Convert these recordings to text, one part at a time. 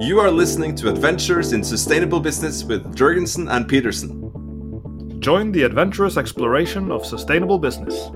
You are listening to Adventures in Sustainable Business with Jørgensen and Pedersen. Join the adventurous exploration of sustainable business.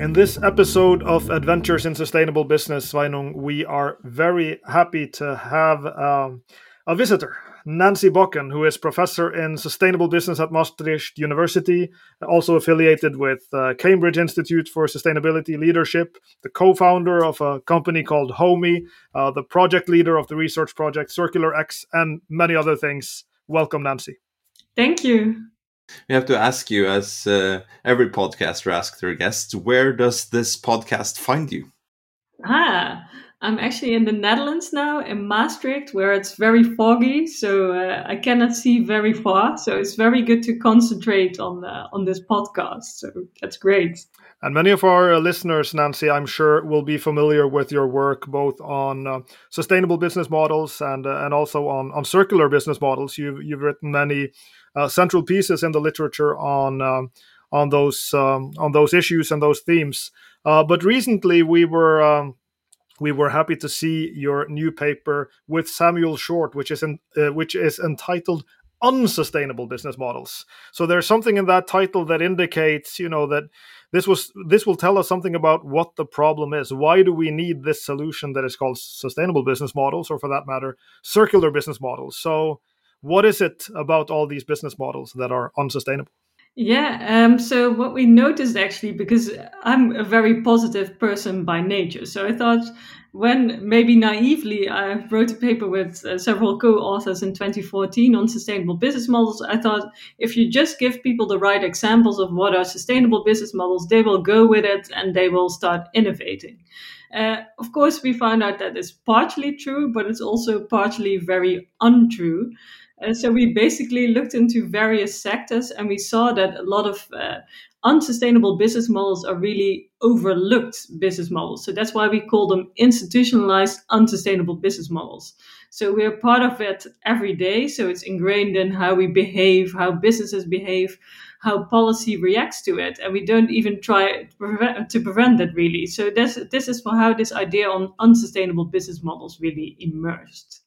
In this episode of Adventures in Sustainable Business, Sveinung, we are very happy to have um, a visitor, Nancy Bocken, who is professor in sustainable business at Maastricht University, also affiliated with uh, Cambridge Institute for Sustainability Leadership, the co founder of a company called HOMIE, uh, the project leader of the research project Circular X, and many other things. Welcome, Nancy. Thank you. We have to ask you, as uh, every podcaster asks their guests, where does this podcast find you? Ah, I'm actually in the Netherlands now, in Maastricht, where it's very foggy, so uh, I cannot see very far. So it's very good to concentrate on uh, on this podcast. So that's great. And many of our uh, listeners, Nancy, I'm sure, will be familiar with your work both on uh, sustainable business models and uh, and also on on circular business models. You've you've written many uh, central pieces in the literature on on those um, on those issues and those themes. but recently, we were um, we were happy to see your new paper with Samuel Short, which is in, uh, which is entitled unsustainable business models. So there's something in that title that indicates, you know, that this was this will tell us something about what the problem is. Why do we need this solution that is called sustainable business models, or for that matter, circular business models? So, what is it about all these business models that are unsustainable? Yeah. Um, so what we noticed actually, because I'm a very positive person by nature, so I thought when maybe naively I wrote a paper with uh, several co-authors in 2014 on sustainable business models. I thought if you just give people the right examples of what are sustainable business models, they will go with it and they will start innovating. Uh, of course, we found out that is partially true, but it's also partially very untrue. So we basically looked into various sectors and we saw that a lot of uh, unsustainable business models are really overlooked business models. So that's why we call them institutionalized unsustainable business models. So we're part of it every day. So it's ingrained in how we behave, how businesses behave, how policy reacts to it. And we don't even try to prevent, to prevent it really. So this, this is how this idea on unsustainable business models really emerged.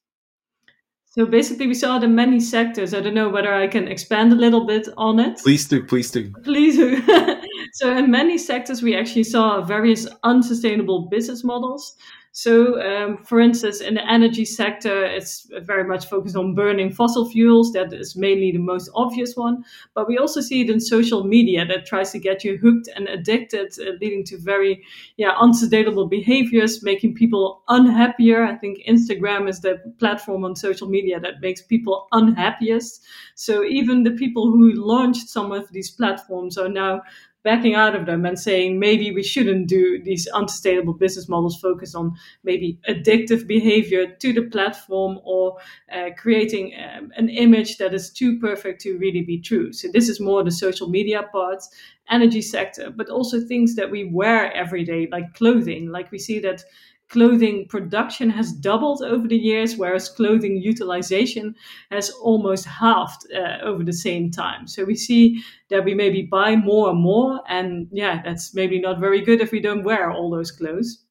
So basically, we saw it in many sectors. I don't know whether I can expand a little bit on it. Please do, please do. Please do. so, in many sectors, we actually saw various unsustainable business models. So, um, for instance, in the energy sector, it's very much focused on burning fossil fuels. That is mainly the most obvious one. But we also see it in social media that tries to get you hooked and addicted, uh, leading to very, yeah, unsustainable behaviors, making people unhappier. I think Instagram is the platform on social media that makes people unhappiest. So even the people who launched some of these platforms are now backing out of them and saying maybe we shouldn't do these unsustainable business models focus on maybe addictive behavior to the platform or uh, creating um, an image that is too perfect to really be true. So this is more the social media part, energy sector, but also things that we wear every day, like clothing. Like we see that clothing production has doubled over the years, whereas clothing utilization has almost halved uh, over the same time. So we see that we maybe buy more and more, and yeah, that's maybe not very good if we don't wear all those clothes.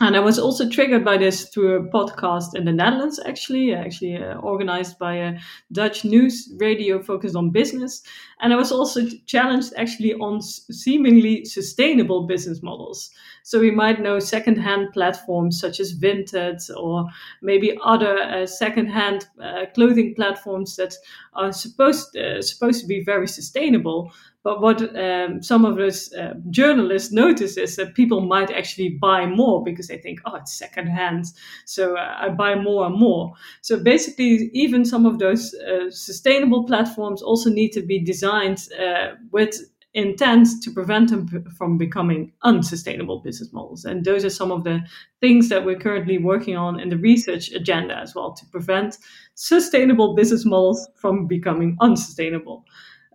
And I was also triggered by this through a podcast in the Netherlands, actually, actually uh, organized by a Dutch news radio focused on business. And I was also challenged actually on seemingly sustainable business models. So we might know secondhand platforms such as Vinted or maybe other uh, secondhand uh, clothing platforms that are supposed uh, supposed to be very sustainable. But what um, some of those uh, journalists notice is that people might actually buy more because they think, oh, it's secondhand, so uh, I buy more and more. So basically, even some of those uh, sustainable platforms also need to be designed uh, with intent to prevent them from becoming unsustainable business models. And those are some of the things that we're currently working on in the research agenda as well to prevent sustainable business models from becoming unsustainable.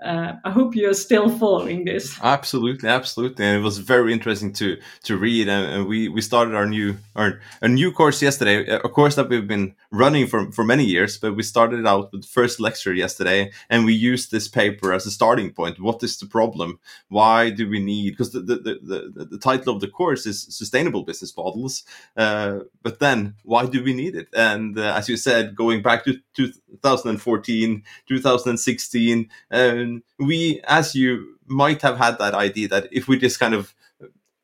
Uh, I hope you're still following this. Absolutely, absolutely, and it was very interesting to to read. And we we started our new our a new course yesterday, a course that we've been running for for many years. But we started out with the first lecture yesterday, and we used this paper as a starting point. What is the problem? Why do we need? Because the the, the, the, the title of the course is sustainable business models. Uh, but then, why do we need it? And uh, as you said, going back to 2014, 2016. Um, we, as you might have had that idea that if we just kind of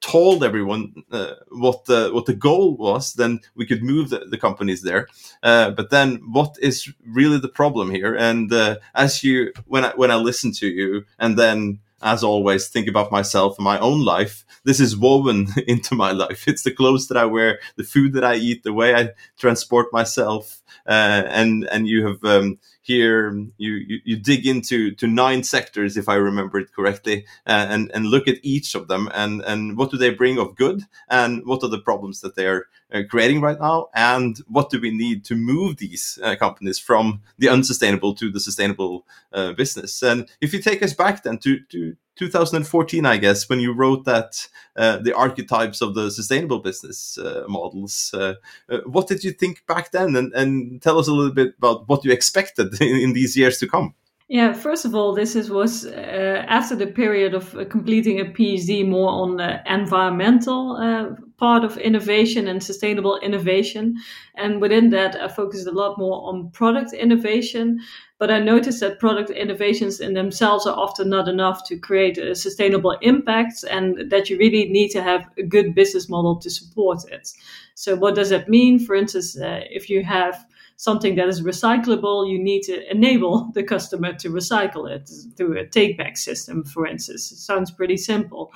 told everyone uh, what the what the goal was, then we could move the, the companies there. Uh, but then, what is really the problem here? And uh, as you, when I when I listen to you, and then as always, think about myself and my own life. This is woven into my life. It's the clothes that I wear, the food that I eat, the way I transport myself. Uh, and and you have um, here you, you, you dig into to nine sectors, if I remember it correctly, uh, and and look at each of them and and what do they bring of good, and what are the problems that they are uh, creating right now, and what do we need to move these uh, companies from the unsustainable to the sustainable uh, business? And if you take us back then to to 2014, I guess, when you wrote that uh, the archetypes of the sustainable business uh, models. Uh, uh, what did you think back then? And, and, tell us a little bit about what you expected in, in these years to come. Yeah, first of all, this is, was uh, after the period of uh, completing a PhD more on the environmental uh, part of innovation and sustainable innovation. And within that, I focused a lot more on product innovation. But I noticed that product innovations in themselves are often not enough to create a sustainable impact and that you really need to have a good business model to support it. So, what does that mean? For instance, uh, if you have something that is recyclable, you need to enable the customer to recycle it through a take back system, for instance. It sounds pretty simple.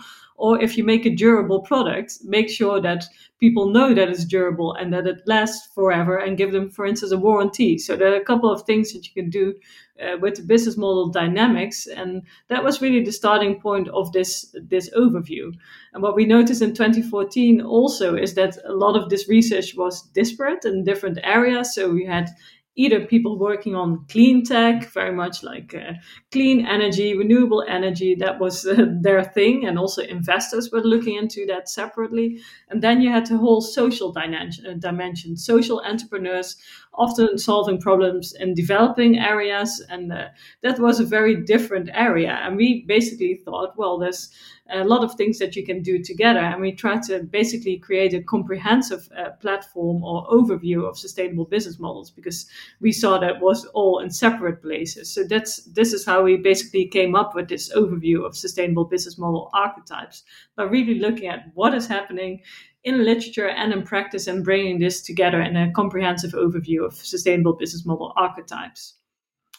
Or if you make a durable product, make sure that people know that it's durable and that it lasts forever and give them, for instance, a warranty. So there are a couple of things that you can do uh, with the business model dynamics. And that was really the starting point of this, this overview. And what we noticed in 2014 also is that a lot of this research was disparate in different areas. So we had either people working on clean tech, very much like uh, clean energy, renewable energy, that was uh, their thing, and also investors were looking into that separately. And then you had the whole social dimension, uh, dimension social entrepreneurs often solving problems in developing areas, and uh, that was a very different area. And we basically thought, well, there's a lot of things that you can do together. And we try to basically create a comprehensive uh, platform or overview of sustainable business models because we saw that was all in separate places. So that's this is how we basically came up with this overview of sustainable business model archetypes by really looking at what is happening in literature and in practice and bringing this together in a comprehensive overview of sustainable business model archetypes.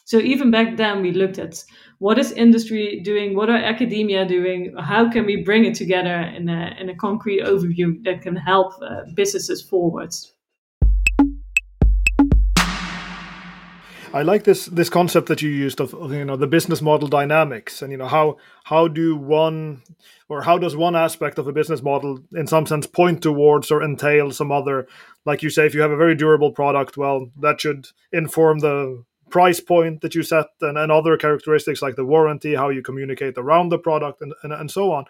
So even back then, we looked at what is industry doing, what are academia doing, how can we bring it together in a, in a concrete overview that can help uh, businesses forwards. I like this this concept that you used of you know the business model dynamics and you know how how do one or how does one aspect of a business model in some sense point towards or entail some other like you say if you have a very durable product well that should inform the price point that you set and, and other characteristics like the warranty how you communicate around the product and, and, and so on.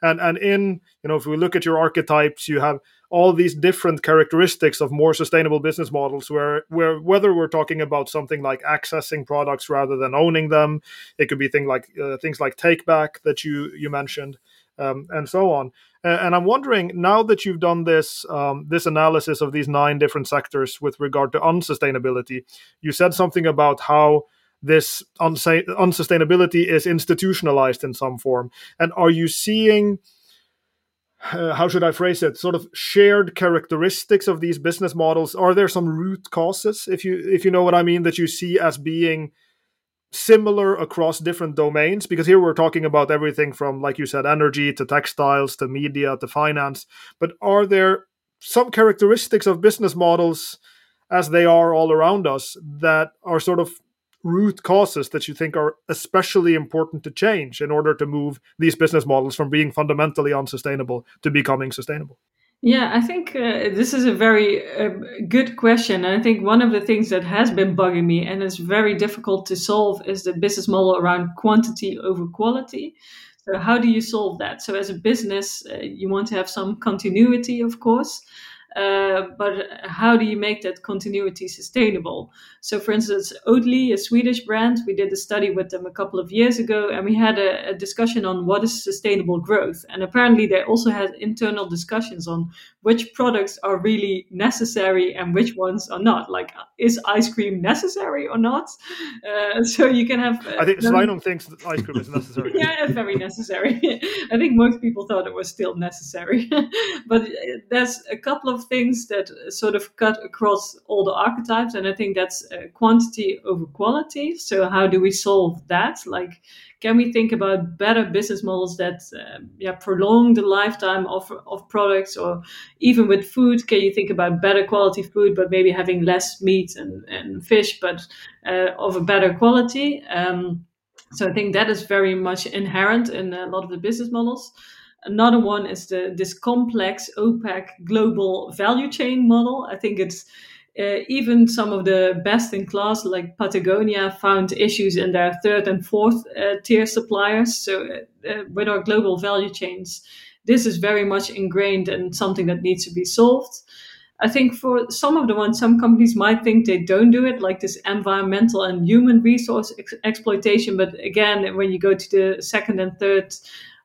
And and in you know if we look at your archetypes you have all these different characteristics of more sustainable business models where where whether we're talking about something like accessing products rather than owning them it could be things like uh, things like take back that you you mentioned um, and so on. And I'm wondering now that you've done this um, this analysis of these nine different sectors with regard to unsustainability, you said something about how this unsustainability is institutionalized in some form. And are you seeing uh, how should I phrase it? Sort of shared characteristics of these business models. Are there some root causes, if you if you know what I mean, that you see as being similar across different domains because here we're talking about everything from like you said energy to textiles to media to finance. But are there some characteristics of business models as they are all around us that are sort of root causes that you think are especially important to change in order to move these business models from being fundamentally unsustainable to becoming sustainable Yeah, I think uh, this is a very uh, good question. And I think one of the things that has been bugging me and is very difficult to solve is the business model around quantity over quality. So, how do you solve that? So, as a business, uh, you want to have some continuity, of course. Uh, but how do you make that continuity sustainable? So, for instance, Oatly, a Swedish brand, we did a study with them a couple of years ago, and we had a, a, discussion on what is sustainable growth. And apparently, they also had internal discussions on which products are really necessary and which ones are not. Like, is ice cream necessary or not? Uh, so you can have. Uh, I think Sveinung thinks that ice cream is necessary. yeah, it's very necessary. I think most people thought it was still necessary, but uh, there's a couple of things that sort of cut across all the archetypes, and I think that's uh, quantity over quality. So how do we solve that? Like, can we think about better business models that uh, yeah prolong the lifetime of of products, or even with food, can you think about better quality food, but maybe having less meat and, and fish, but uh, of a better quality? Um, so I think that is very much inherent in a lot of the business models. Another one is the this complex, opaque global value chain model. I think it's uh, even some of the best in class, like Patagonia, found issues in their third and fourth uh, tier suppliers. So, uh, uh, with our global value chains, this is very much ingrained and something that needs to be solved. I think for some of the ones, some companies might think they don't do it, like this environmental and human resource ex- exploitation. But again, when you go to the second and third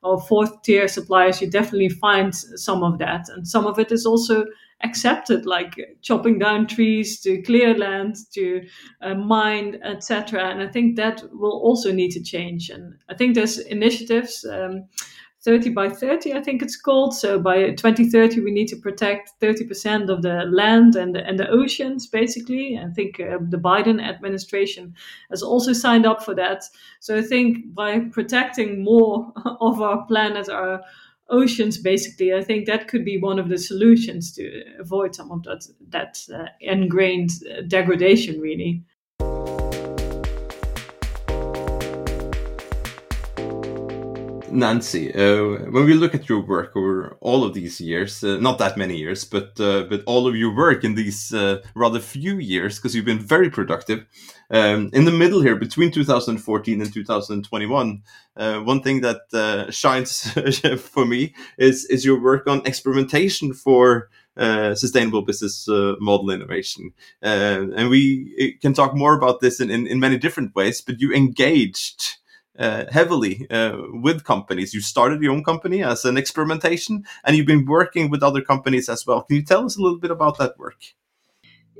or fourth tier suppliers, you definitely find some of that. And some of it is also accepted, like chopping down trees to clear land to uh, mine, etc. And I think that will also need to change. And I think there's initiatives. Um, 30 by 30, I think it's called. So by 2030, we need to protect 30% of the land and the, and the oceans, basically. I think uh, the Biden administration has also signed up for that. So I think by protecting more of our planet, our oceans, basically, I think that could be one of the solutions to avoid some of that that uh, ingrained uh, degradation, really. Nancy, uh, when we look at your work over all of these years, uh, not that many years, but uh, but all of your work in these uh, rather few years, because you've been very productive. Um, in the middle here, between 2014 and 2021, uh, one thing that uh, shines for me is is your work on experimentation for uh, sustainable business uh, model innovation. Uh, and we can talk more about this in, in, in, many different ways, but you engaged uh, heavily uh, with companies. You started your own company as an experimentation, and you've been working with other companies as well. Can you tell us a little bit about that work?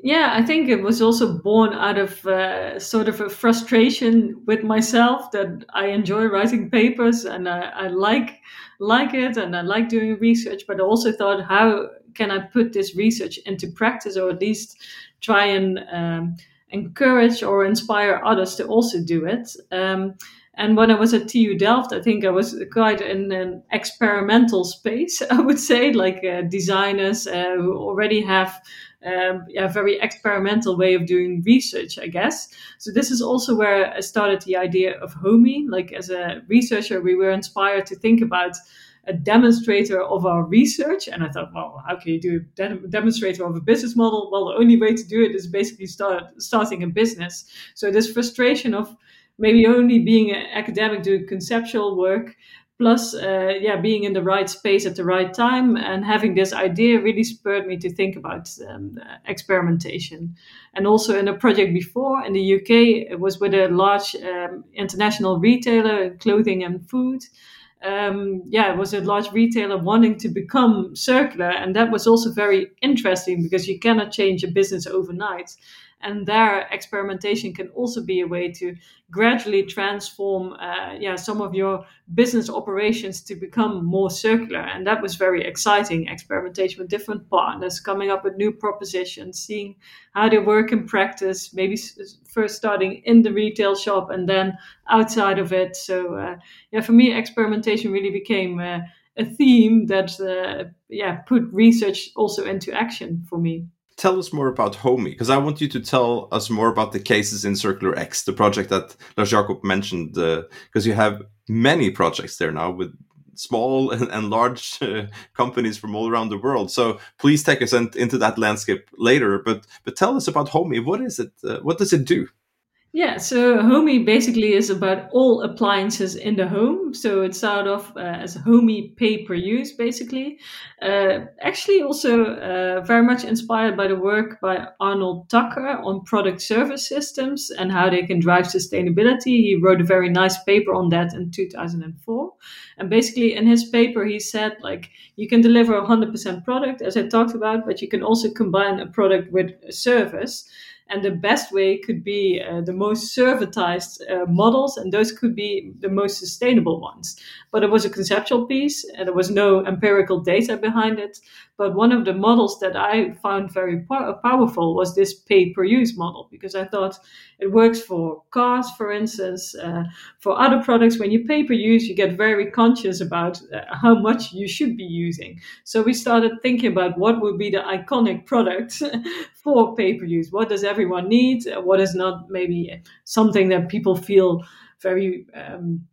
Yeah, I think it was also born out of uh, sort of a frustration with myself that I enjoy writing papers and I, I like like it and I like doing research, but I also thought, how can I put this research into practice, or at least try and um, encourage or inspire others to also do it? Um, and when I was at TU Delft, I think I was quite in an experimental space, I would say, like uh, designers uh, who already have um, a very experimental way of doing research, I guess. So this is also where I started the idea of HOMIE. Like as a researcher, we were inspired to think about a demonstrator of our research. And I thought, well, how can you do a demonstrator of a business model? Well, the only way to do it is basically start starting a business. So this frustration of maybe only being an academic doing conceptual work plus uh, yeah being in the right space at the right time and having this idea really spurred me to think about um, experimentation. And also in a project before in the uk it was with a large um, international retailer clothing and food. Um, yeah, it was a large retailer wanting to become circular, and that was also very interesting because you cannot change a business overnight and their experimentation can also be a way to gradually transform uh, yeah some of your business operations to become more circular. And that was very exciting experimentation with different partners coming up with new propositions seeing how they work in practice maybe first starting in the retail shop and then outside of it. So uh, yeah for me experimentation really became uh, a theme that uh, yeah put research also into action for me tell us more about HOMIE, because I want you to tell us more about the cases in Circular X, the project that Lars Jacob mentioned, because uh, you have many projects there now with small and, and large uh, companies from all around the world. So please take us in, into that landscape later. But but tell us about HOMIE. What is it? Uh, what does it do? Yeah, so HOMIE basically is about all appliances in the home. So it started off uh, as HOMIE pay per use, basically. Uh, actually, also uh, very much inspired by the work by Arnold Tukker on product service systems and how they can drive sustainability. He wrote a very nice paper on that in 2004. And basically, in his paper, he said, like, you can deliver 100% product, as I talked about, but you can also combine a product with a service. And the best way could be uh, the most servitized uh, models, and those could be the most sustainable ones. But it was a conceptual piece, and there was no empirical data behind it. But one of the models that I found very po- powerful was this pay per use model, because I thought it works for cars, for instance. Uh, for other products, when you pay per use, you get very conscious about uh, how much you should be using. So we started thinking about what would be the iconic product for pay per use. What does everyone need? What is not maybe something that people feel very um,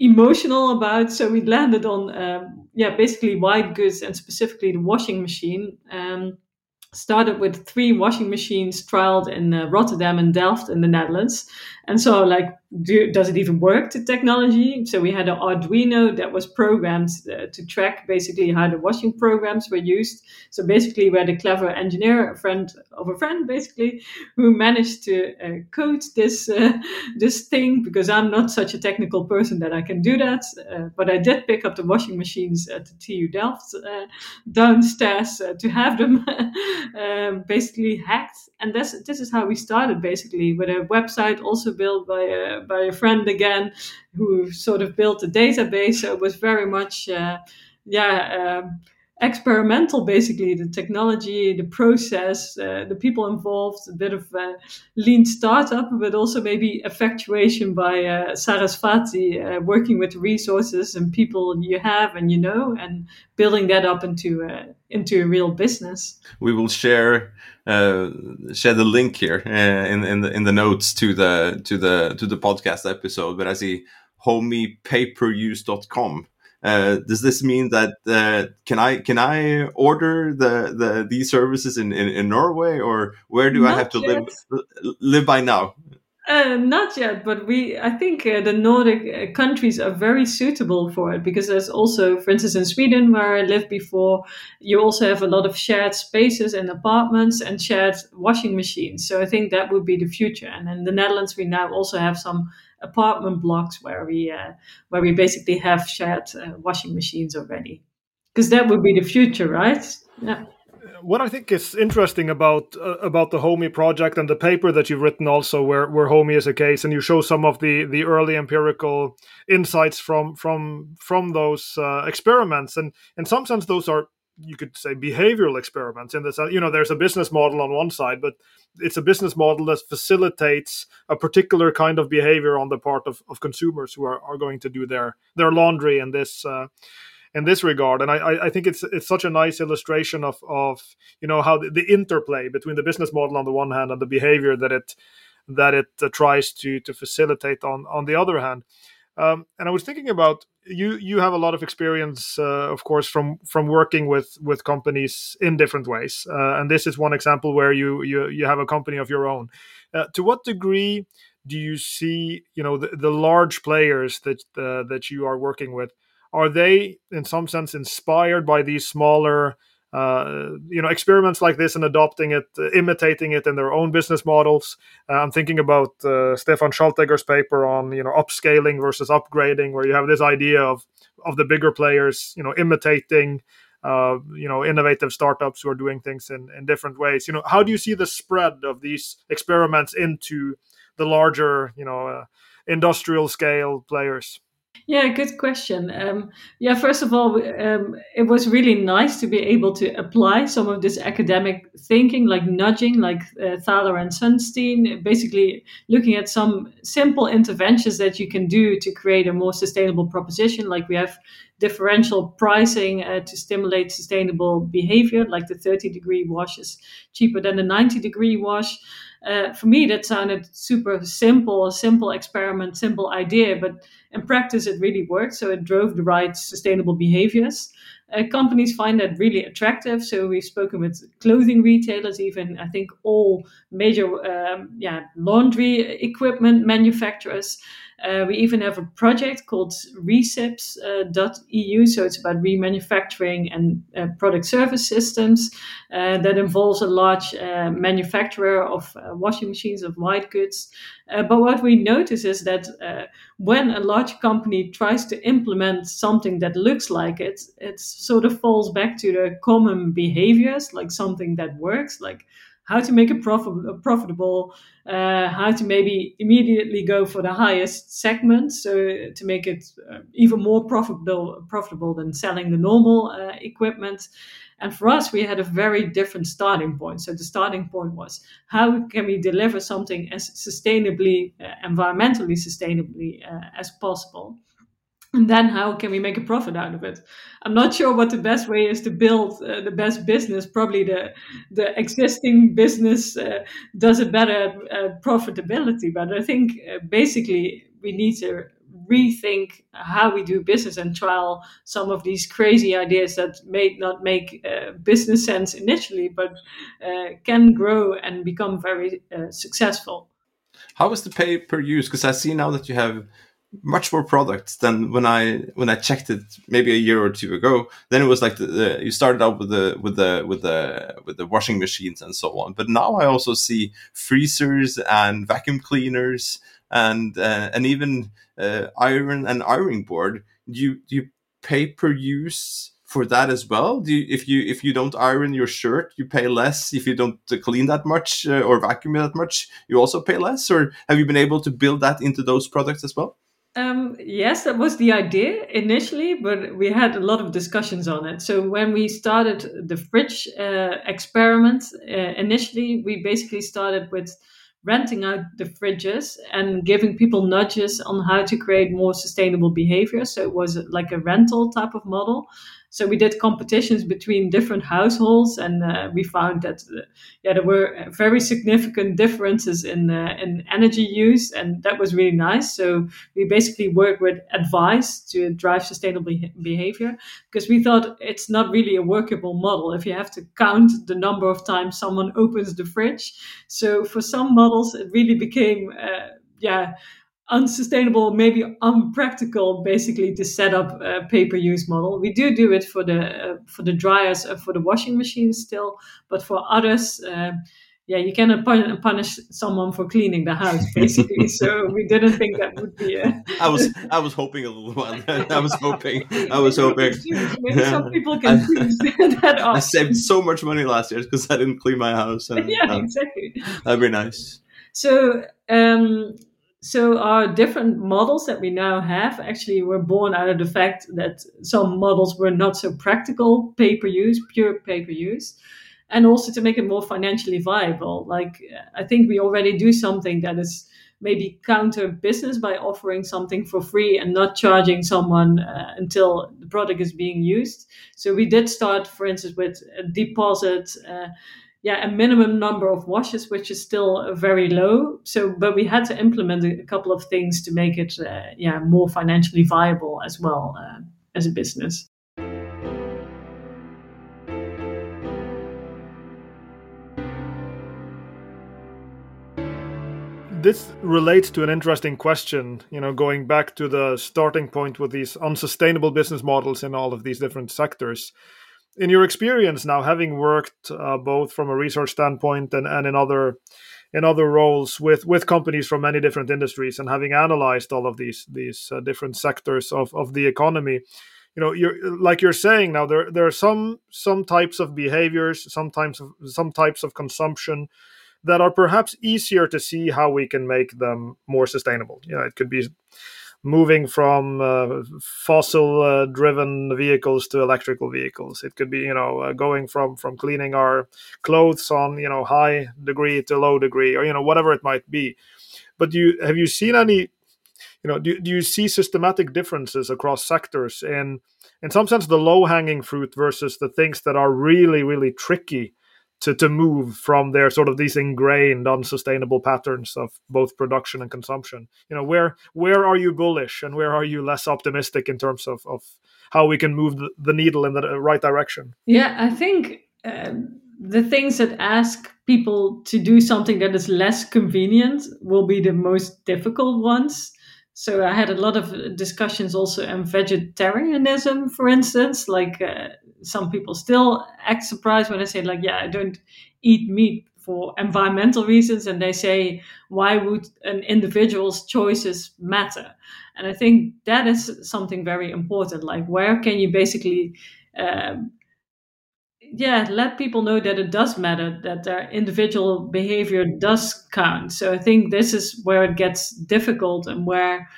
emotional about. So we landed on, um, yeah, basically white goods and specifically the washing machine. Um, started with three washing machines trialed in uh, Rotterdam and Delft in the Netherlands. And so, like, do, does it even work, the technology? So, we had an Arduino that was programmed uh, to track basically how the washing programs were used. So, basically, we had a clever engineer, a friend of a friend, basically, who managed to uh, code this, uh, this thing because I'm not such a technical person that I can do that. Uh, but I did pick up the washing machines at the TU Delft uh, downstairs to have them um, basically hacked. And this, this is how we started, basically, with a website also built by a, by a friend again, who sort of built a database. So it was very much, uh, yeah, um, experimental basically the technology the process uh, the people involved a bit of uh, lean startup but also maybe effectuation by uh, Sarasvathy uh, working with resources and people you have and you know and building that up into uh, into a real business we will share uh, share the link here in in the in the notes to the to the to the podcast episode but i see homiepayperuse.com uh, does this mean that uh, can I can I order the, the these services in, in, in Norway or where do not I have to yet. live live by now? Uh, not yet, but we I think uh, the Nordic uh, countries are very suitable for it because there's also, for instance, in Sweden where I lived before, you also have a lot of shared spaces and apartments and shared washing machines. So I think that would be the future. And in the Netherlands, we now also have some apartment blocks where we uh, where we basically have shared uh, washing machines already because that would be the future right yeah what I think is interesting about uh, about the HOMIE project and the paper that you've written also where where HOMIE is a case and you show some of the the early empirical insights from from from those uh, experiments. And in some sense those are you could say behavioral experiments in this you know there's a business model on one side but it's a business model that facilitates a particular kind of behavior on the part of, of consumers who are, are going to do their their laundry in this uh, in this regard and I, I think it's it's such a nice illustration of of you know how the, the interplay between the business model on the one hand and the behavior that it that it uh, tries to to facilitate on on the other hand um, and I was thinking about you. You have a lot of experience, uh, of course, from from working with with companies in different ways. Uh, and this is one example where you you you have a company of your own. Uh, to what degree do you see, you know, the, the large players that uh, that you are working with? Are they, in some sense, inspired by these smaller uh, you know experiments like this and adopting it, uh, imitating it in their own business models. Uh, I'm thinking about uh, Stefan Schaltegger's paper on you know upscaling versus upgrading, where you have this idea of of the bigger players, you know, imitating. Uh, you know, innovative startups who are doing things in, in different ways. You know, how do you see the spread of these experiments into the larger, you know, uh, industrial scale players? Yeah, good question. Um, yeah, first of all, um, it was really nice to be able to apply some of this academic thinking, like nudging, like uh, Thaler and Sunstein, basically looking at some simple interventions that you can do to create a more sustainable proposition. Like we have differential pricing uh, to stimulate sustainable behavior, like the 30 degree wash is cheaper than the 90 degree wash. Uh, for me, that sounded super simple, a simple experiment, simple idea, but in practice, it really worked. So it drove the right sustainable behaviors. Uh, companies find that really attractive. So we've spoken with clothing retailers, even I think all major um, yeah laundry equipment manufacturers. Uh, we even have a project called recipss.eu, uh, so it's about remanufacturing and uh, product service systems uh, that involves a large uh, manufacturer of washing machines, of white goods. but what we notice is that when a large company tries to implement something that looks like it, it sort of falls back to the common behaviors, like something that works, like how to make it prof- profitable, uh, how to maybe immediately go for the highest segment, so to make it uh, even more profitable profitable than selling the normal uh, equipment. And for us, we had a very different starting point. So the starting point was how can we deliver something as sustainably, uh, environmentally sustainably uh, as possible and then how can we make a profit out of it? I'm not sure what the best way is to build uh, the best business. Probably the the existing business uh, does a better at, profitability. But i think uh, basically we need to rethink how we do business and trial some of these crazy ideas that may not make uh, business sense initially but uh, can grow and become very uh, successful. How is the pay per use? Because i see now that you have much more products than when I when I checked it maybe a year or two ago. Then it was like the, the, you started out with the with the with the with the washing machines and so on. But now I also see freezers and vacuum cleaners and uh, and even uh, iron and ironing board. Do you you pay per use? for that as well? Do you, if you if you don't iron your shirt, you pay less. If you don't clean that much uh, or vacuum that much, you also pay less. Or have you been able to build that into those products as well? Um, yes, that was the idea initially, but we had a lot of discussions on it. So when we started the fridge uh, experiment, uh, initially we basically started with renting out the fridges and giving people nudges on how to create more sustainable behavior. So it was like a rental type of model. So we did competitions between different households, and uh, we found that uh, yeah, there were very significant differences in uh, in energy use, and that was really nice. So we basically worked with advice to drive sustainable behavior because we thought it's not really a workable model if you have to count the number of times someone opens the fridge. So for some models, it really became uh, yeah unsustainable, maybe unpractical, basically to set up a pay-per-use model. We do do it for the uh, for the dryers, uh, for the washing machines still, but for others, uh, yeah, you cannot punish someone for cleaning the house, basically. so we didn't think that would be. A I was I was hoping a little while. I was hoping. I was hoping. Maybe some people can choose that off. I saved so much money last year because I didn't clean my house. And, yeah, uh, exactly. That'd be nice. So um, so our different models that we now have actually were born out of the fact that some models were not so practical pay per use pure pay per use and also to make it more financially viable. Like i think we already do something that is maybe counter business by offering something for free and not charging someone uh, until the product is being used. So we did start for instance with a deposit uh, yeah a minimum number of washes which is still very low. So but we had to implement a couple of things to make it uh, yeah more financially viable as well uh, as a business. This relates to an interesting question you know going back to the starting point with these unsustainable business models in all of these different sectors in your experience now, having worked uh, both from a research standpoint and, and in other in other roles with with companies from many different industries, and having analyzed all of these these uh, different sectors of, of the economy, you know, you're like you're saying now there there are some some types of behaviors, sometimes some types of consumption that are perhaps easier to see how we can make them more sustainable. You know, it could be moving from uh, fossil uh, driven vehicles to electrical vehicles. It could be you know uh, going from from cleaning our clothes on you know high degree to low degree or you know whatever it might be. But you have you seen any you know do, do you see systematic differences across sectors? In in some sense the low hanging fruit versus the things that are really really tricky to to move from their sort of these ingrained unsustainable patterns of both production and consumption you know where where are you bullish and where are you less optimistic in terms of of how we can move the, needle in the right direction yeah i think um, the things that ask people to do something that is less convenient will be the most difficult ones so I had a lot of discussions also on vegetarianism, for instance. Like uh, some people still act surprised when I say, like, yeah, I don't eat meat for environmental reasons, and they say, why would an individual's choices matter? And I think that is something very important. Like, where can you basically um, yeah, let people know that it does matter, that their individual behavior does count. So I think this is where it gets difficult and where,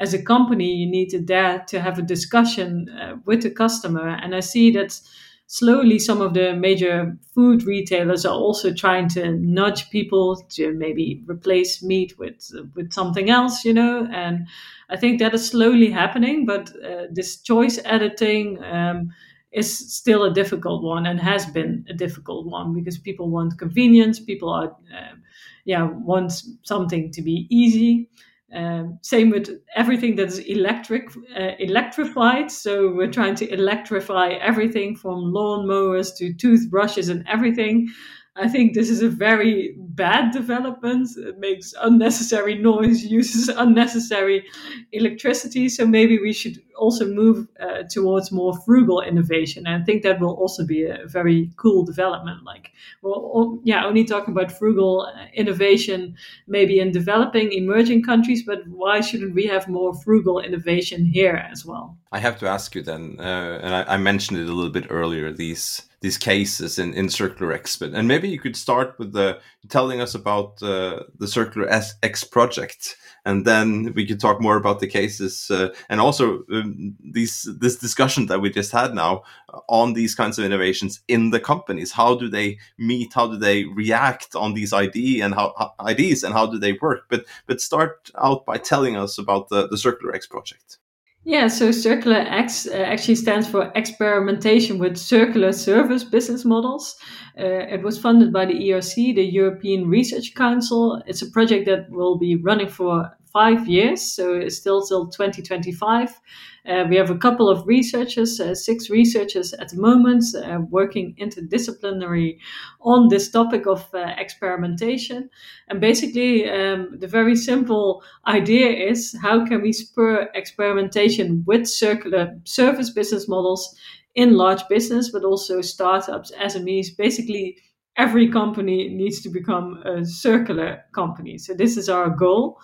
as a company, you need to dare to have a discussion uh, with the customer. And I see that slowly some of the major food retailers are also trying to nudge people to maybe replace meat with with something else, you know. And I think that is slowly happening. But uh, this choice editing. Um, is still a difficult one and has been a difficult one because people want convenience people are uh, yeah want something to be easy um, same with everything that is electric uh, electrified so we're trying to electrify everything from lawn mowers to toothbrushes and everything I think this is a very bad development. It makes unnecessary noise, uses unnecessary electricity. So maybe we should also move uh, towards more frugal innovation. And I think that will also be a very cool development. Like, well, yeah, only talking about frugal uh, innovation maybe in developing, emerging countries, but why shouldn't we have more frugal innovation here as well? I have to ask you then, uh, and I, I mentioned it a little bit earlier. These these cases in, in Circular X. But and maybe you could start with the telling us about uh, the Circular X project, and then we could talk more about the cases uh, and also these this discussion that we just had now on these kinds of innovations in the companies. How do they meet? How do they react on these ID and how, ideas and how do they work? But but start out by telling us about the the Circular X project. Yeah, so Circular X uh, actually stands for Experimentation with Circular Service Business Models. Uh, it was funded by the ERC, the European Research Council. It's a project that will be running for five years, so still till 2025. Uh, we have a couple of researchers, uh, six researchers at the moment, uh, working interdisciplinary on this topic of uh, experimentation. And basically, um, the very simple idea is how can we spur experimentation with circular service business models in large business, but also startups, SMEs, basically every company needs to become a circular company. So this is our goal.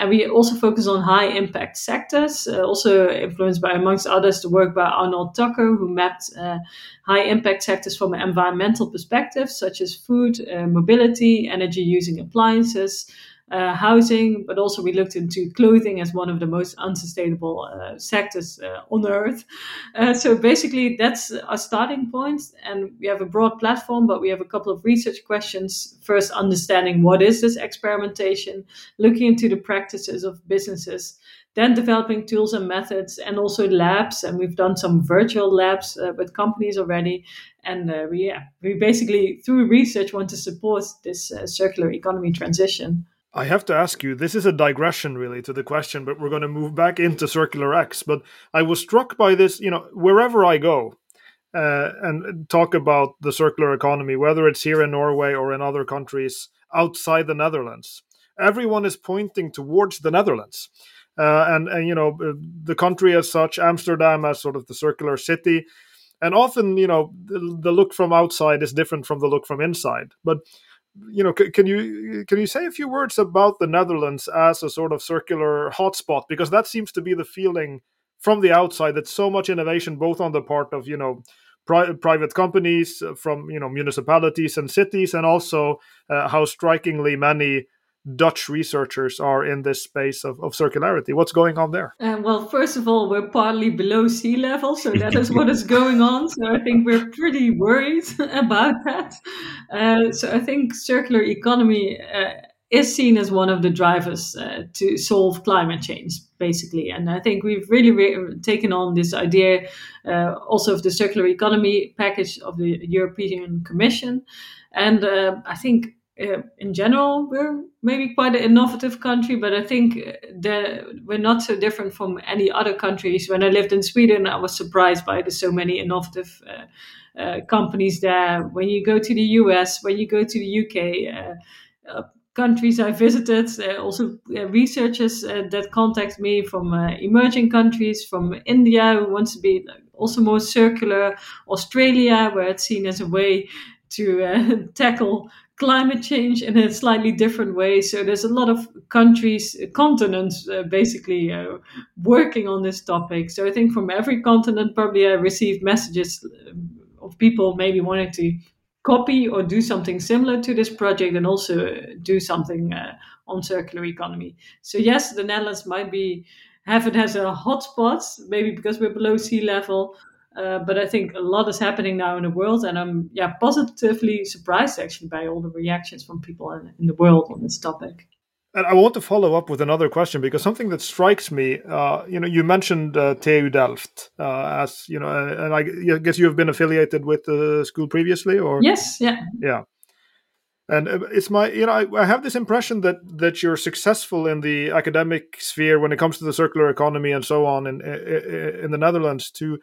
And we also focus on high impact sectors, uh, also influenced by, amongst others, the work by Arnold Tukker, who mapped uh, high impact sectors from an environmental perspective, such as food, uh, mobility, energy using appliances, uh, housing, but also we looked into clothing as one of the most unsustainable uh, sectors uh, on earth. Uh, so basically, that's our starting point, and we have a broad platform, but we have a couple of research questions. First, understanding what is this experimentation, looking into the practices of businesses. Then developing tools and methods, and also labs, and we've done some virtual labs uh, with companies already. And uh, we, yeah, we basically through research want to support this circular economy transition. I have to ask you, this is a digression really to the question, but we're going to move back into Circular X. But I was struck by this, you know, wherever I go uh, and talk about the circular economy, whether it's here in Norway or in other countries outside the Netherlands, everyone is pointing towards the Netherlands. Uh, and, and, you know, uh, the country as such, Amsterdam as sort of the circular city. And often, you know, the, the look from outside is different from the look from inside. But you know, can you can you say a few words about the Netherlands as a sort of circular hotspot? Because that seems to be the feeling from the outside that so much innovation, both on the part of you know pri- private companies, uh, from you know municipalities and cities, and also uh, how strikingly many Dutch researchers are in this space of, of circularity. What's going on there? Uh, well, first of all, we're partly below sea level, so that is what is going on. So I think we're pretty worried about that. Uh, so I think circular economy uh, is seen as one of the drivers uh, to solve climate change, basically. And I think we've really re- taken on this idea uh, also of the circular economy package of the European Commission. And uh, I think uh, in general, we're maybe quite an innovative country, but I think that we're not so different from any other countries. When I lived in Sweden, I was surprised by the so many innovative uh, uh, companies there. When you go to the US, when you go to the UK, uh, uh, countries I visited, uh, also researchers that contact me from emerging countries, from India, who wants to be also more circular, Australia, where it's seen as a way to tackle climate change in a slightly different way. So there's a lot of countries, continents, uh, basically uh, working on this topic. So I think from every continent, probably I received messages uh, of people maybe wanting to copy or do something similar to this project and also do something uh, on circular economy. So yes, the Netherlands might be have it as a hotspot, maybe because we're below sea level, uh, but I think a lot is happening now in the world, and I'm yeah positively surprised actually by all the reactions from people in, in the world on this topic. And I want to follow up with another question because something that strikes me, uh, you know, you mentioned uh, TU Delft uh, as you know, and I guess you have been affiliated with the school previously, or yes, yeah, yeah. And uh, it's my, you know, I, I have this impression that that you're successful in the academic sphere when it comes to the circular economy and so on in in the Netherlands to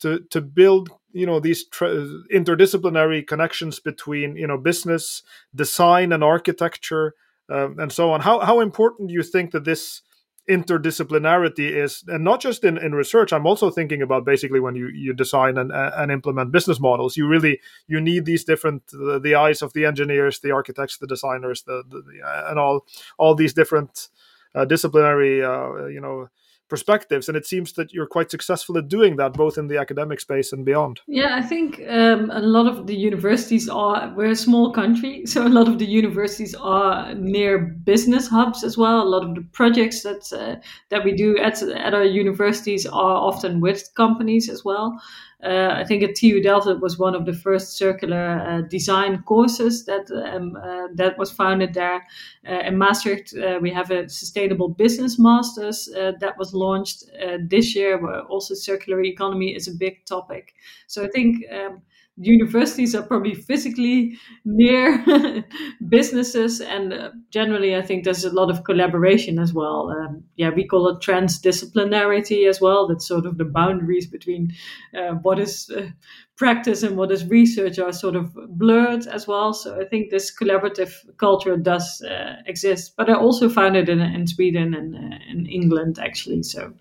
to to build you know these interdisciplinary connections between you know business design and architecture uh, and so on. How how important do you think that this interdisciplinarity is? And not just in, in research i'm also thinking about basically when you you design and, and implement business models. You really you need these different the, the eyes of the engineers the architects the designers the, the, the and all all these different uh, disciplinary uh, you know perspectives and it seems that you're quite successful at doing that both in the academic space and beyond. Yeah i think um, a lot of the universities are we're a small country so a lot of the universities are near business hubs as well. A lot of the projects that uh, that we do at, at our universities are often with companies as well uh, I think at TU Delft it was one of the first circular uh, design courses that um, uh, that was founded there. Uh, in Maastricht, uh, we have a sustainable business masters uh, that was launched this year, where also circular economy is a big topic. So I think. Um, universities are probably physically near businesses and uh, generally i think there's a lot of collaboration as well. Um, yeah we call it transdisciplinarity as well. That's sort of the boundaries between uh, what is uh, practice and what is research are sort of blurred as well. So i think this collaborative culture does uh, exist but i also found it in, in sweden and uh, in england actually so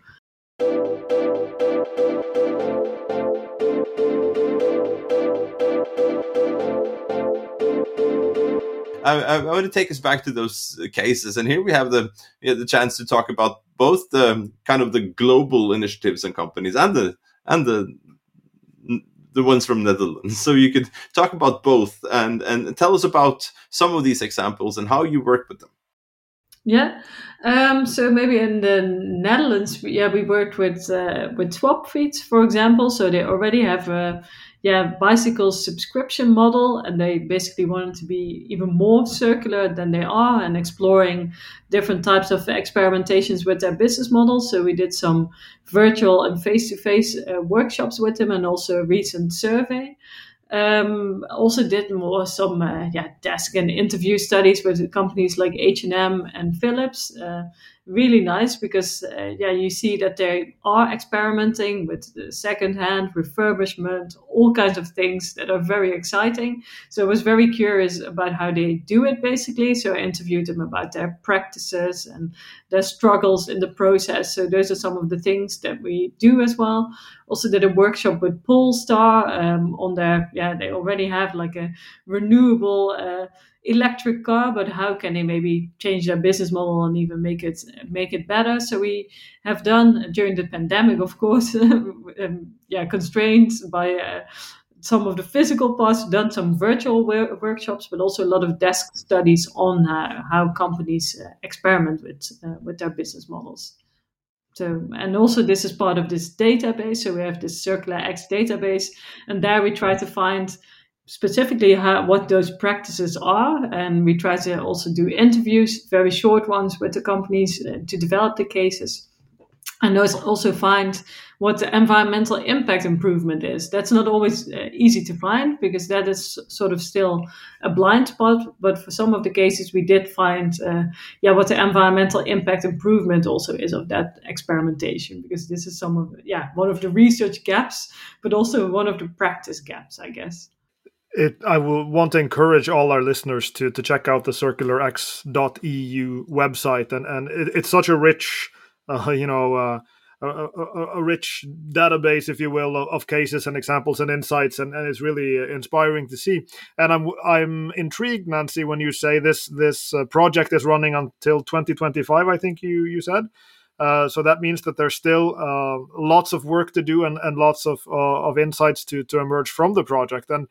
I, I, want to take us back to those cases, and here we have the the chance to talk about both the kind of the global initiatives and companies and the and the the ones from Netherlands. So you could talk about both and and tell us about some of these examples and how you work with them. Yeah. Um, so maybe in the Netherlands, yeah, we worked with uh, with Swapfiets, for example. So they already have a yeah bicycle subscription model, and they basically wanted to be even more circular than they are, and exploring different types of experimentations with their business models. So we did some virtual and face to face workshops with them, and also a recent survey. Um, also did more some uh, yeah desk and interview studies with companies like H and M and Philips. Uh, really nice because uh, yeah you see that they are experimenting with the secondhand refurbishment all kinds of things that are very exciting. So i was very curious about how they do it basically. So i interviewed them about their practices and their struggles in the process. So those are some of the things that we do as well. Also did a workshop with polestar um, on their yeah they already have like a renewable uh, electric car, but how can they maybe change their business model and even make it make it better? So we have done during the pandemic, of course, um, yeah, constrained by uh, some of the physical parts, done some virtual workshops, but also a lot of desk studies on uh, how companies uh, experiment with uh, with their business models. So, and also this is part of this database. So we have this CircularX database, and there we try to find specifically how, what those practices are. And we try to also do interviews, very short ones with the companies uh, to develop the cases. And those also find what the environmental impact improvement is. That's not always uh, easy to find because that is sort of still a blind spot. But for some of the cases, we did find, uh, yeah, what the environmental impact improvement also is of that experimentation because this is some of, yeah, one of the research gaps, but also one of the practice gaps, I guess it, I will want to encourage all our listeners to to check out the circularx.eu website, and and it, it's such a rich, uh, you know, uh, a, a, a, rich database, if you will, of, cases and examples and insights, and, and it's really inspiring to see. And I'm I'm intrigued, Nancy, when you say this this uh, project is running until 2025. I think you you said. Uh, so that means that there's still uh, lots of work to do and, and lots of uh, of insights to to emerge from the project. And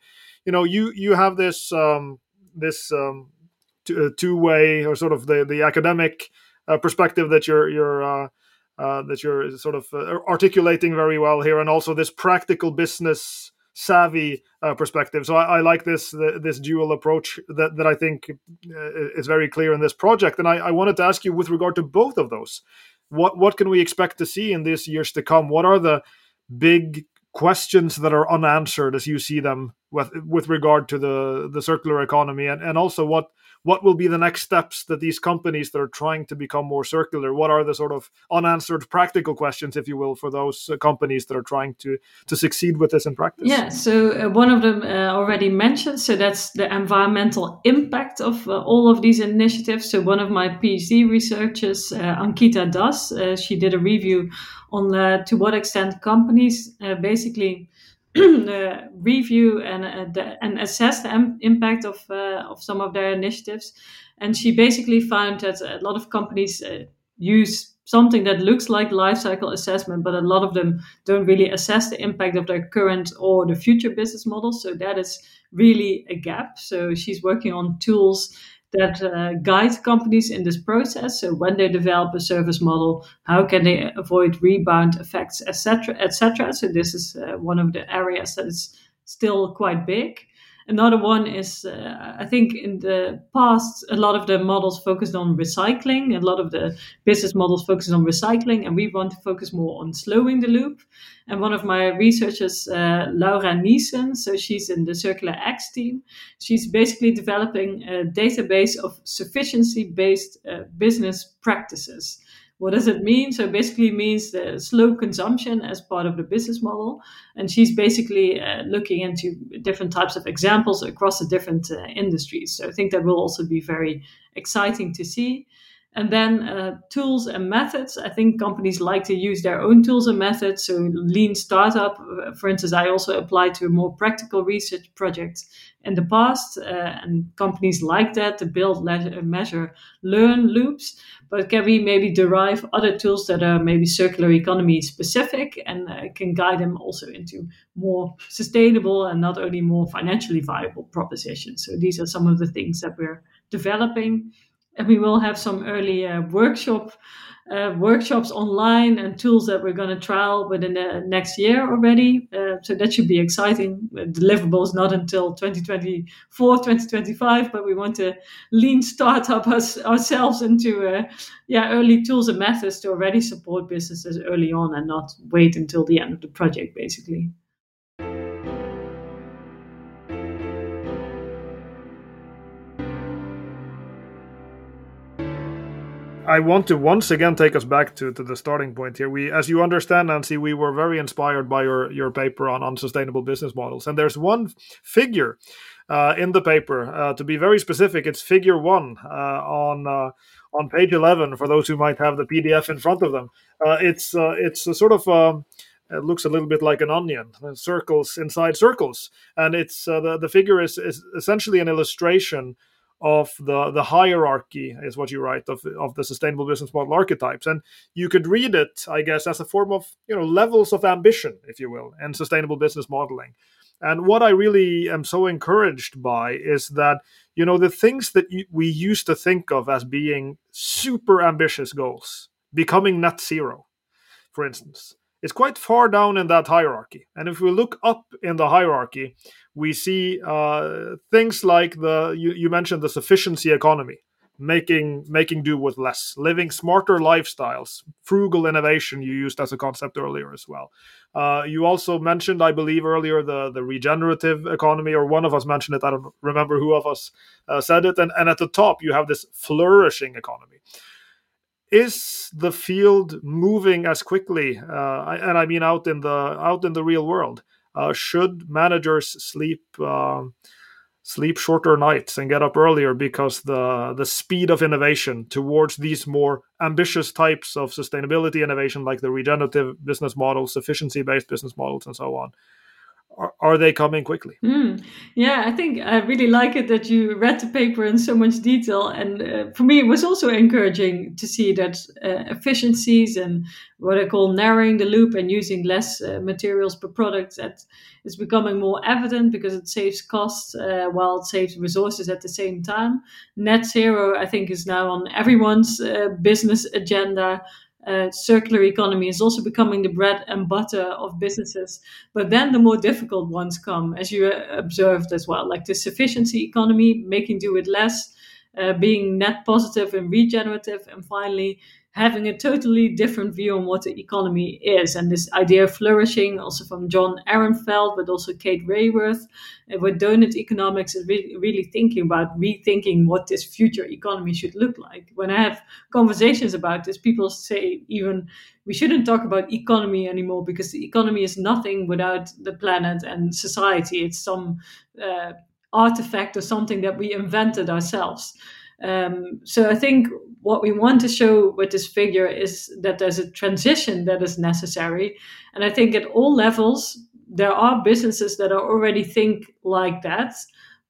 you know you you have this um, this um, uh, two way or sort of the the academic uh, perspective that you're you're uh, uh, that you're sort of uh, articulating very well here, and also this practical business savvy uh, perspective. So I, I like this the, this dual approach that, that I think is very clear in this project. And I, I wanted to ask you with regard to both of those, what what can we expect to see in these years to come? What are the big questions that are unanswered as you see them with with regard to the the circular economy and, and also what what will be the next steps that these companies that are trying to become more circular what are the sort of unanswered practical questions if you will for those uh, companies that are trying to to succeed with this in practice? Yeah so uh, one of them uh, already mentioned so that's the environmental impact of uh, all of these initiatives. So one of my phd researchers uh, ankita das uh, she did a review on to what extent companies basically review and uh, the, and assess the impact of uh, of some of their initiatives. And she basically found that a lot of companies use something that looks like life cycle assessment, but a lot of them don't really assess the impact of their current or the future business models. So that is really a gap. So she's working on tools that uh, guide companies in this process. So when they develop a service model, how can they avoid rebound effects, etc., etc. So this is uh, one of the areas that is still quite big. Another one is, uh, I think in the past, a lot of the models focused on recycling. A lot of the business models focused on recycling, and we want to focus more on slowing the loop. And one of my researchers, uh, Laura Niessen, so she's in the CircularX team, she's basically developing a database of sufficiency based uh, business practices. What does it mean? So basically means the slow consumption as part of the business model. And she's basically uh, looking into different types of examples across the different uh, industries. So I think that will also be very exciting to see. And then uh, tools and methods. I think companies like to use their own tools and methods. So lean startup, uh, for instance, I also applied to more practical research project in the past, uh, and companies like that to build, le- measure, learn loops. But can we maybe derive other tools that are maybe circular economy specific and uh, can guide them also into more sustainable and not only more financially viable propositions? So these are some of the things that we're developing and we will have some early uh, workshop uh, workshops online and tools that we're going to trial within the next year already. Uh, so that should be exciting. deliverables not until 2024, 2025, but we want to lean startup us, ourselves into uh, yeah early tools and methods to already support businesses early on and not wait until the end of the project, basically. I want to once again take us back to, to the starting point here. We, as you understand, Nancy, we were very inspired by your, your paper on unsustainable business models. And there's one figure uh, in the paper, uh, to be very specific, it's figure one uh, on uh, on page 11 for those who might have the PDF in front of them. Uh, it's uh, it's a sort of um, it looks a little bit like an onion, circles inside circles, and it's the the figure is, is essentially an illustration of the the hierarchy is what you write of of the sustainable business model archetypes. And you could read it i guess as a form of you know levels of ambition if you will and sustainable business modeling. And what i really am so encouraged by is that you know the things that we used to think of as being super ambitious goals becoming net zero for instance is quite far down in that hierarchy. And if we look up in the hierarchy, we see uh, things like the you, you mentioned the sufficiency economy making making do with less living smarter lifestyles frugal innovation you used as a concept earlier as well. Uh, you also mentioned i believe earlier the the regenerative economy or one of us mentioned it i don't remember who of us uh, said it. And, and at the top you have this flourishing economy is the field moving as quickly uh, and i mean out in the out in the real world? Uh, should managers sleep um, sleep shorter nights and get up earlier because the the speed of innovation towards these more ambitious types of sustainability innovation like the regenerative business models sufficiency based business models and so on are, are they coming quickly? Mm. Yeah, I think I really like it that you read the paper in so much detail. And uh, for me, it was also encouraging to see that uh, efficiencies and what I call narrowing the loop and using less uh, materials per product that is becoming more evident because it saves costs uh, while it saves resources at the same time. Net zero, I think, is now on everyone's uh, business agenda uh, circular economy is also becoming the bread and butter of businesses. But then the more difficult ones come, as you uh, observed as well, like the sufficiency economy, making do with less, uh, being net positive and regenerative, and finally having a totally different view on what the economy is. And this idea of flourishing, also from John Ehrenfeld, but also Kate Raworth, uh, with doughnut economics, is really, really thinking about rethinking what this future economy should look like. When I have conversations about this, people say even we shouldn't talk about economy anymore because the economy is nothing without the planet and society. It's some uh, artifact or something that we invented ourselves. Um, so I think what we want to show with this figure is that there's a transition that is necessary. And I think at all levels, there are businesses that are already think like that,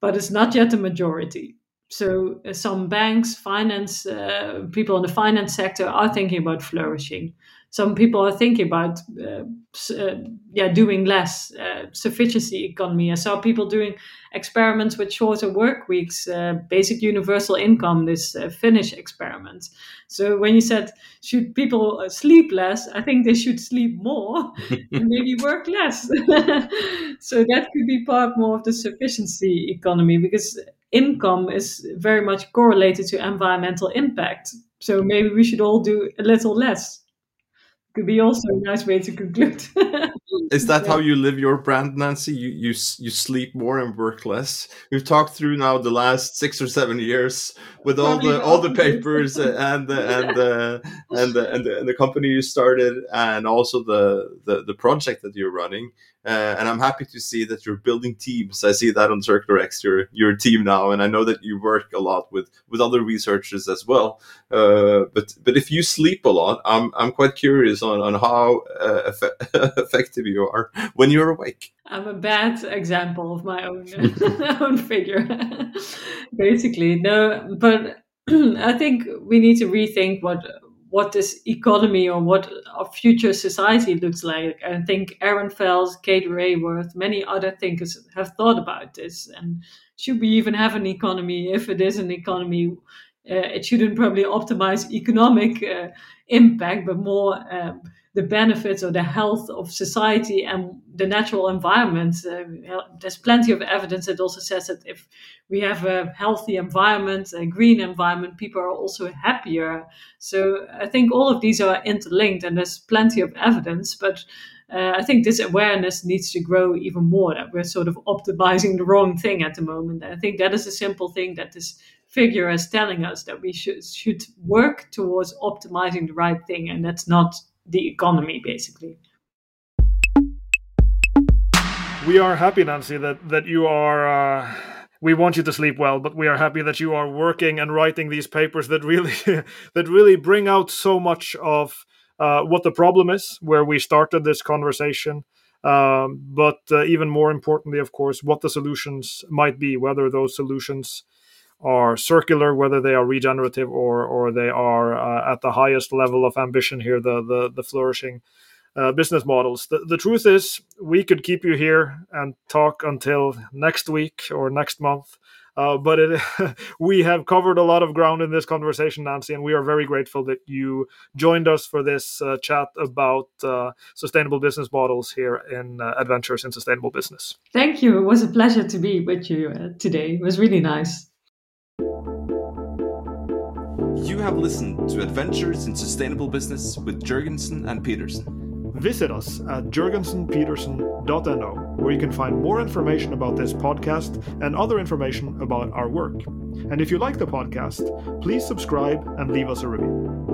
but it's not yet the majority. So uh, some banks, finance, uh, people in the finance sector are thinking about flourishing some people are thinking about uh, uh, yeah doing less uh, sufficiency economy. I saw people doing experiments with shorter work weeks, uh, basic universal income, this uh, Finnish experiment. So when you said should people uh, sleep less, I think they should sleep more and maybe work less. so that could be part more of the sufficiency economy because income is very much correlated to environmental impact. So maybe we should all do a little less could be also a nice way to conclude. Is that yeah. how you live your brand, Nancy? You you you sleep more and work less. We've talked through now the last six or seven years with all the all the papers and the, and the, and the, and the and the company you started and also the the, the project that you're running. Uh, and I'm happy to see that you're building teams. I see that on CircularX, you're, you're team now, and I know that you work a lot with, with other researchers as well. Uh, but but if you sleep a lot, I'm I'm quite curious on on how uh, effective you are when you're awake. I'm a bad example of my own own figure, basically. No, but I think we need to rethink what what this economy or what our future society looks like. I think Ehrenfeld, Kate Raworth, many other thinkers have thought about this. And should we even have an economy? If it is an economy, uh, it shouldn't probably optimize economic uh, impact, but more um, the benefits or the health of society and the natural environment. Uh, there's plenty of evidence that also says that if we have a healthy environment, a green environment, people are also happier. So I think all of these are interlinked, and there's plenty of evidence, but. Uh, I think this awareness needs to grow even more that we're sort of optimizing the wrong thing at the moment. I think that is a simple thing that this figure is telling us that we should should work towards optimizing the right thing, and that's not the economy, basically. We are happy, Nancy, that that you are. Uh, we want you to sleep well, but we are happy that you are working and writing these papers that really that really bring out so much of uh, what the problem is, where we started this conversation. Um, but uh, even more importantly, of course, what the solutions might be, whether those solutions are circular, whether they are regenerative or or they are uh, at the highest level of ambition here, the the, the flourishing uh, business models. The, the truth is, we could keep you here and talk until next week or next month. Uh, but it, we have covered a lot of ground in this conversation, Nancy, and we are very grateful that you joined us for this uh, chat about uh, sustainable business models here in uh, Adventures in Sustainable Business. Thank you. It was a pleasure to be with you uh, today. It was really nice. You have listened to Adventures in Sustainable Business with Jørgensen and Pedersen. Visit us at jorgensenpedersen.no, where you can find more information about this podcast and other information about our work. And if you like the podcast, please subscribe and leave us a review.